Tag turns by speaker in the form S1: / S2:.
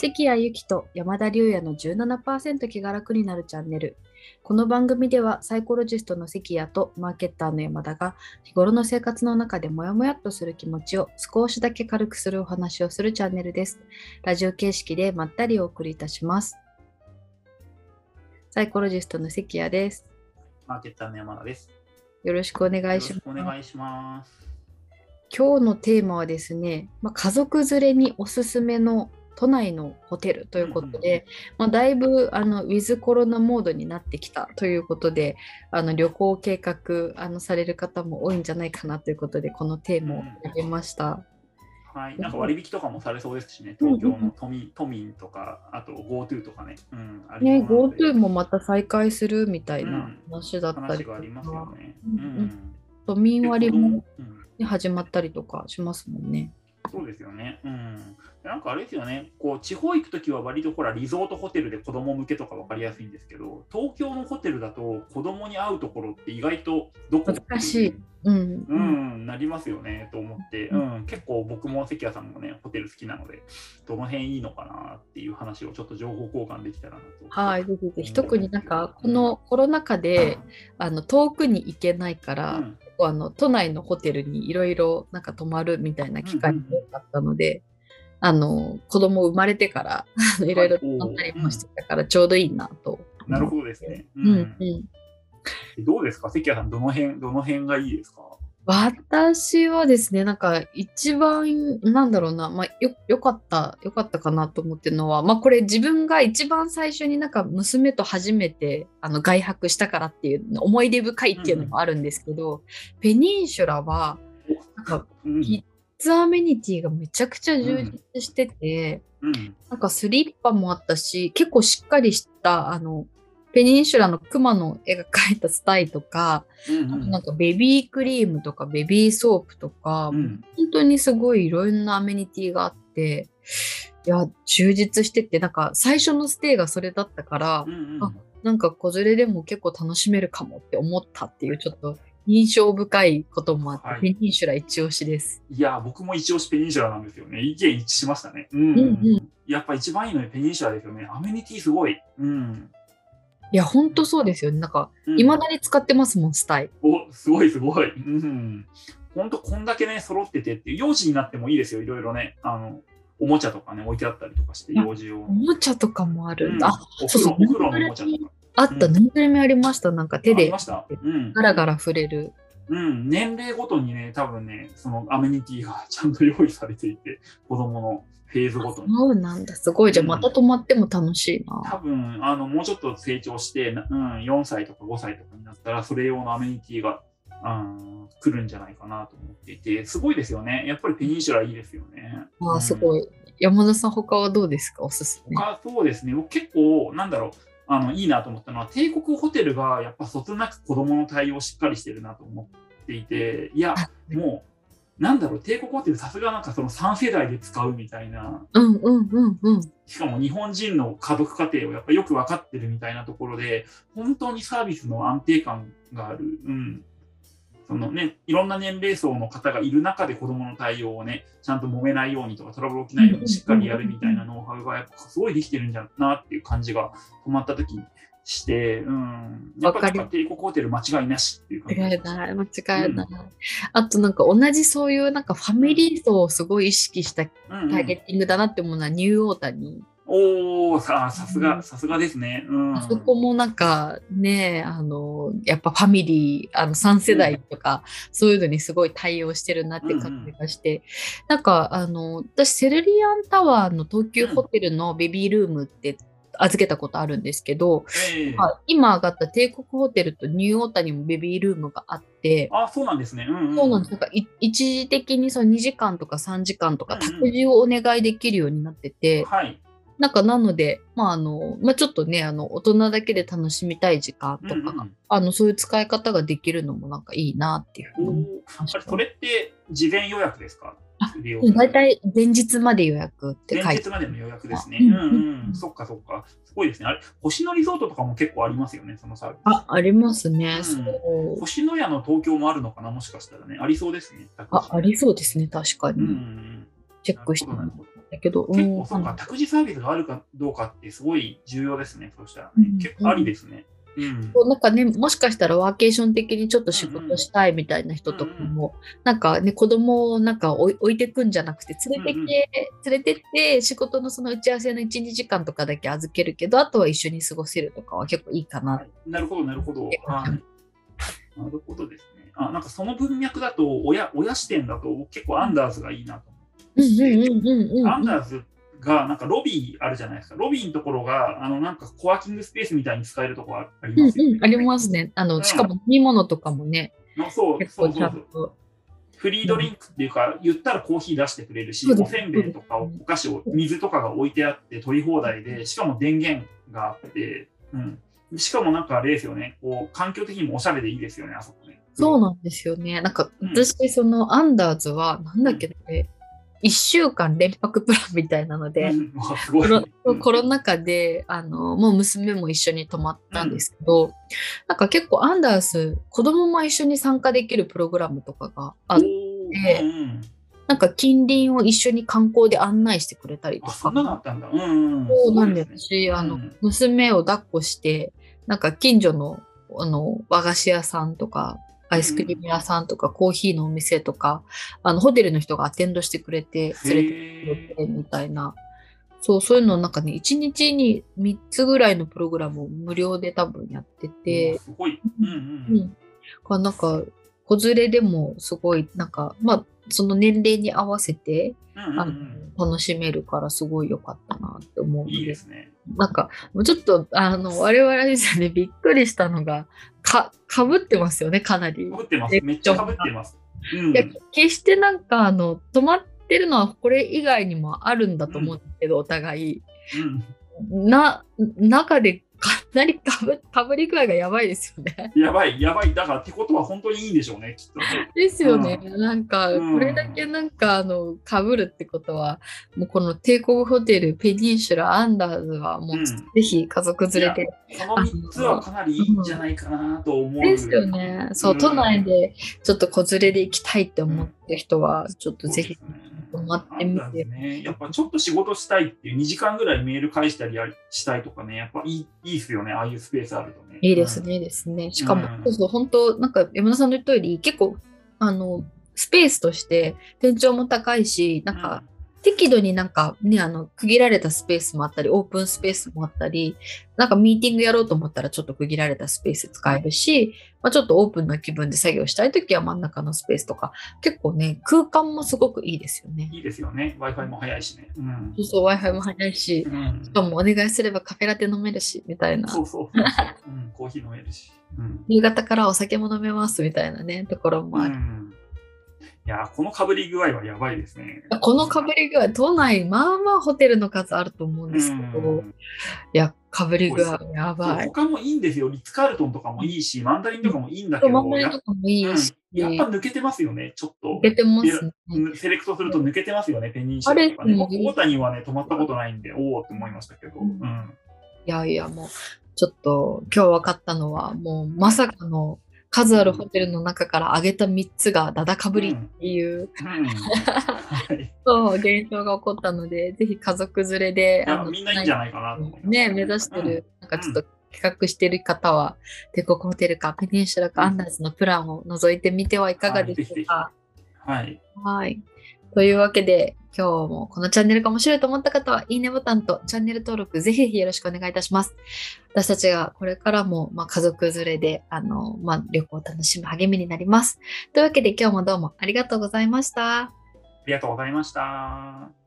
S1: 関谷由紀と山田龍也の17%気が楽になるチャンネル。この番組ではサイコロジストの関谷とマーケッターの山田が日頃の生活の中でモヤモヤっとする気持ちを少しだけ軽くするお話をするチャンネルです。ラジオ形式でまったりお送りいたします。サイコロジストの関谷です。
S2: マーケッターの山田です。
S1: よろしくお願いします。
S2: よろしくお願いします。
S1: 今日のテーマはですね、まあ、家族連れにおすすめの都内のホテルということで、まあ、だいぶあのウィズコロナモードになってきたということであの旅行計画あのされる方も多いんじゃないかなということでこのテーマを選びました。
S2: はい、なんか割引とかもされそうですしね、東京の都民,、都民とか、あと GoTo とかね。うん、
S1: ね、GoTo もまた再開するみたいな話だったりとか、
S2: ありますよね。
S1: う
S2: うん。ん。
S1: 都民割も、始まったりとかしますもんね。
S2: そうですよね。うん。なんかあれですよね、こう地方行くときは割とほらリゾートホテルで子供向けとか分かりやすいんですけど、東京のホテルだと子供に会うところって意外とどこ？
S1: 難しい。うん。
S2: うん、なりますよね。と思って、うん、結構僕も関谷さんもね、ホテル好きなので、どの辺いいのかなっていう話をちょっと情報交換できたらなと。
S1: はい、ぜひぜひ特になんかこのコロナ禍であの遠くに行けないから、
S2: うん。
S1: あの都内のホテルにいろいろなんか泊まるみたいな機会が多かったので、あの子供生まれてからい。ろいろ泊まったりもしてたからちょうどいいなと。
S2: なるほどですね。
S1: うんうん、
S2: どうですか？関谷さん、どの辺、どの辺がいいですか？
S1: 私はですね、なんか一番なんだろうな、まあ、よよかった、よかったかなと思ってるのは、まあ、これ自分が一番最初になんか娘と初めてあの外泊したからっていう思い出深いっていうのもあるんですけど、ペニンシュラはなんか
S2: うん
S1: キッズアメニティがめちゃくちゃ充実してて、
S2: うん。
S1: なんかスリッパもあったし、結構しっかりしたあのペニンシュラのクマの絵が描いたスタイとか、
S2: うん
S1: あとなんかベビークリームとかベビーソープとか、
S2: うん。
S1: 本当にすごいいろんなアメニティがあって、いや、充実してて、なんか最初のステイがそれだったから、
S2: うんうん。
S1: あなんか子連れでも結構楽しめるかもって思ったっていうちょっと印象深いこともあって、
S2: はい
S1: ペニンシュラ一押しです。
S2: いや、僕も一押しペニンシュラなんですよね。意見一致しましたね。うん
S1: うんうん
S2: やっぱ一番いいのはペニンシュラですよね。アメニティすごい。うん。
S1: いや、本当そうですよね。なんか、
S2: うん
S1: いまだに使ってますもん、スタイ。
S2: お、すごいすごい。うん。本当こんだけね、揃っててっていう、幼児になってもいいですよ。いろいろね。あの、おもちゃとかね、置いてあったりとかして、
S1: あ
S2: 幼児用
S1: おもちゃとかもある。
S2: うん
S1: あ、
S2: お風呂お風呂のおもちゃとか。
S1: あった、
S2: うん
S1: ぬいぐるみありました。なんか手で。ガラガラ触れる。
S2: うん。年齢ごとにね、多分ね、そのアメニティがちゃんと用意されていて、子供のフェーズごとに。
S1: そうなんだ。すごい。じゃあ、
S2: うん
S1: また泊まっても楽しいな。
S2: 多分あのもうちょっと成長して、なうん、4歳とか5歳とかになったら、それ用のアメニティが、うん、来るんじゃないかなと思っていて、すごいですよね。やっぱりペニンシュラいいですよね。
S1: ああ、すごい。山田さん、他はどうですか？おすすめ。
S2: 他そうですね、僕結構、なんだろう、あのいいなと思ったのは、帝国ホテルがやっぱそつなく子供の対応しっかりしてるなと思っていて、いや、もう、なんだろう、帝国ホテルさすがなんかその3世代で使うみたいな、
S1: うんうんうんうん。
S2: しかも日本人の家族家庭をやっぱよく分かってるみたいなところで、本当にサービスの安定感がある。うん。そのね、いろんな年齢層の方がいる中で子供の対応をね、ちゃんと揉めないようにとかトラブル起きないようにしっかりやるみたいなノウハウがやっぱすごいできてるんじゃなっていう感じが止まった時にして、うん。やっぱなんか帝国ホテル間違いなしっていう感じ
S1: 間違いない、間違いない。あとなんか同じそういうなんかファミリー層をすごい意識したタ
S2: うんうん
S1: ーゲッティングだなって思うのはニューオータニ。
S2: おー、ささす
S1: うん
S2: が、さすがですね。うん。
S1: あそこもなんかね、あの、やっぱファミリー、あの3世代とか、そういうのにすごい対応してるなって感じがして、なんかあの、私セルリアンタワーの東急ホテルのベビールームって預けたことあるんですけど、
S2: ええ
S1: まあ今上がった帝国ホテルとニューオータにもベビールームがあって、
S2: あ、そうなんですね。うん、うん。
S1: そうなんです。なんかい一時的にその2時間とか3時間とか
S2: うんうん
S1: 託児をお願いできるようになってて、
S2: はい。
S1: なんかなので、まああの、まあちょっとね、あの、大人だけで楽しみたい時間とか、
S2: うんうん
S1: あの、そういう使い方ができるのもなんかいいなっていうふうに思い
S2: おー
S1: ました。
S2: あれそれって事前予約ですか？
S1: 大体前日まで予約って書いて
S2: 前日までの予約ですね。
S1: う
S2: うんん
S1: うん
S2: うん。そっかそっか。すごいですね。あれ、星野リゾートとかも結構ありますよね、そのサービス。
S1: あ、ありますね。
S2: うん。星野屋の東京もあるのかな、もしかしたらね。ありそうですね。
S1: あ、ありそうですね、確かに。
S2: うん。
S1: チェックしてみだけど、
S2: 結構そうか、託児サービスがあるかどうかってすごい重要ですね、そうしたら、ね。
S1: うん
S2: 結構ありですね。うん。
S1: なんかね、もしかしたらワーケーション的にちょっと仕事したいみたいな人とかも、なんかね、子供をなんか置い置いてくんじゃなくて、連れて
S2: うんうん。
S1: け、連れてって、仕事のその打ち合わせの1、2時間とかだけ預けるけど、あとは一緒に過ごせるとかは結構いいかな。
S2: はい。なるほど、なるほど。はい。なるほどですね。あなんかその文脈だと親、親視点だと結構アンダーズがいいなと思
S1: うんうんうんうんうん。
S2: アンダーズがなんかロビーあるじゃないですか。ロビーのところがあのなんかコワーキングスペースみたいに使えるところあり
S1: うん
S2: ますよね。
S1: うん、ありますね。あの、しかも飲み物とかもね、
S2: のそうそうそうそう。フリードリンクっていうか、言ったらコーヒー出してくれるし、おせんべいとかお菓子を、水とかが置いてあって取り放題で、しかも電源があって、うん。しかもなんかあれですよね、こう環境的にもおしゃれでいいですよね、あそこね。
S1: そうなんですよね。なんか、
S2: うん
S1: 私、そのアンダーズは、なんだっけね、1週間連泊プランみたいなので、
S2: うん。
S1: コロナ禍であのもう娘も一緒に泊まったんですけど、なんか結構アンダース子供も一緒に参加できるプログラムとかがあっ
S2: お
S1: て
S2: ーうん
S1: なんか近隣を一緒に観光で案内してくれたりと
S2: あ、そんなのあ
S1: か
S2: ったんだ。うん、うん。
S1: そうなんです
S2: ね。
S1: しあの、
S2: うん
S1: 娘を抱っこしてなんか近所のあの和菓子屋さんとかアイスクリーム屋さんとか、コーヒーのお店とかあのホテルの人がアテンドしてくれて連れて
S2: へ
S1: ってみたいな。そう、そういうのなんかね、1日に3つぐらいのプログラムを無料で多分やって
S2: ー
S1: て、
S2: すごい。うんうん
S1: う
S2: うん。
S1: なんか、子連れでもすごい、なんか、まあ、その年齢に合わせて、
S2: うん
S1: あの
S2: うん
S1: 楽しめるからすごい良かったなって思う
S2: うんん。いいですね。
S1: なんか、もうちょっと、あの、我々ですよね、びっくりしたのが、か、かぶってますよね、かなり。
S2: かぶってます。めっちゃかぶってます。うん
S1: いや決してなんかあの止まってるのはこれ以外にもあるんだと思うんですけど、お互い
S2: うん
S1: な中でかなりかぶかぶり具合がやばいですよね。
S2: やばい、やばい。だからってことは本当にいいんでしょうね、きっとね。
S1: ですよね。なんか
S2: うん
S1: これだけなんかあのかぶるってことはもうこの帝国ホテルペニンシュラアンダーズはもう、
S2: うん
S1: ぜひ家族連れで。
S2: その3つはかなりいいんじゃないかなと思う。
S1: ですよね。そう、
S2: うん
S1: 都内でちょっと子連れで行きたいって思ってる人はちょっとぜひ
S2: そうですね
S1: 泊まってみて
S2: ね。やっぱちょっと仕事したいっていう2時間ぐらいメール返したりしたいとかね、やっぱいいいいっすよね、ああいうスペースあるとね。
S1: いいですね、いいですね。しかも、
S2: うん
S1: そうそう、本当なんか山田さんの言ったより、結構、あの、スペースとして天井も高いし、
S2: う。
S1: なんんか、適度になんかね、あの、区切られたスペースもあったり、オープンスペースもあったり、なんかミーティングやろうと思ったらちょっと区切られたスペース使えるし、まあ、ちょっとオープンな気分で作業したいときは真ん中のスペースとか、結構ね、空間もすごくいいですよね。
S2: いいですよね。Wi-Fi も早いしね。うん
S1: そうそう、Wi-Fi も早いし、
S2: うん
S1: しかもお願いすればカフェラテ飲めるし、みたいな。
S2: そうそうそうそう、うん。コーヒー飲めるし。うん
S1: 夕方からお酒も飲めますみたいなね、ところもある。
S2: うんいやー、このかぶり具合はやばいですね。
S1: このかぶり具合、都内、まあまあホテルの数あると思うんですけど、い
S2: うん
S1: や、かぶり具合やばい。
S2: 他もいいんですよ。リッツ・カールトンとかもいいし、マンダリンとかもいいんだけど、
S1: マンダリ
S2: や
S1: ンとかもいいし、
S2: うんやっぱ抜けてますよね、ちょっと。
S1: 出てますね。
S2: うんセレクトすると抜けてますよね、ペニンシュラとかね。大谷はね、泊まったことないんで、おおって思いましたけど。
S1: いやいや、もう、ちょっと今日分かったのは、もうまさかの数あるホテルの中から挙げた3つがダダかぶりっていう、そう現象が起こったので、ぜひ家族連れで、
S2: いやみんないいんじゃないかな。
S1: ね、目指してる、なんかちょっと企画してる方は、帝国ホテルかペニンシュラかアンダーズのプランを覗いてみてはいかがでしょうか。
S2: うん。はい。
S1: はい。というわけで、今日もこのチャンネルが面白いと思った方は、いいねボタンとチャンネル登録、ぜひぜひよろしくお願いいたします。私たちがこれからも、まあ、家族連れで、あの、まあ、旅行を楽しむ励みになります。というわけで、今日もどうもありがとうございました。
S2: ありがとうございました。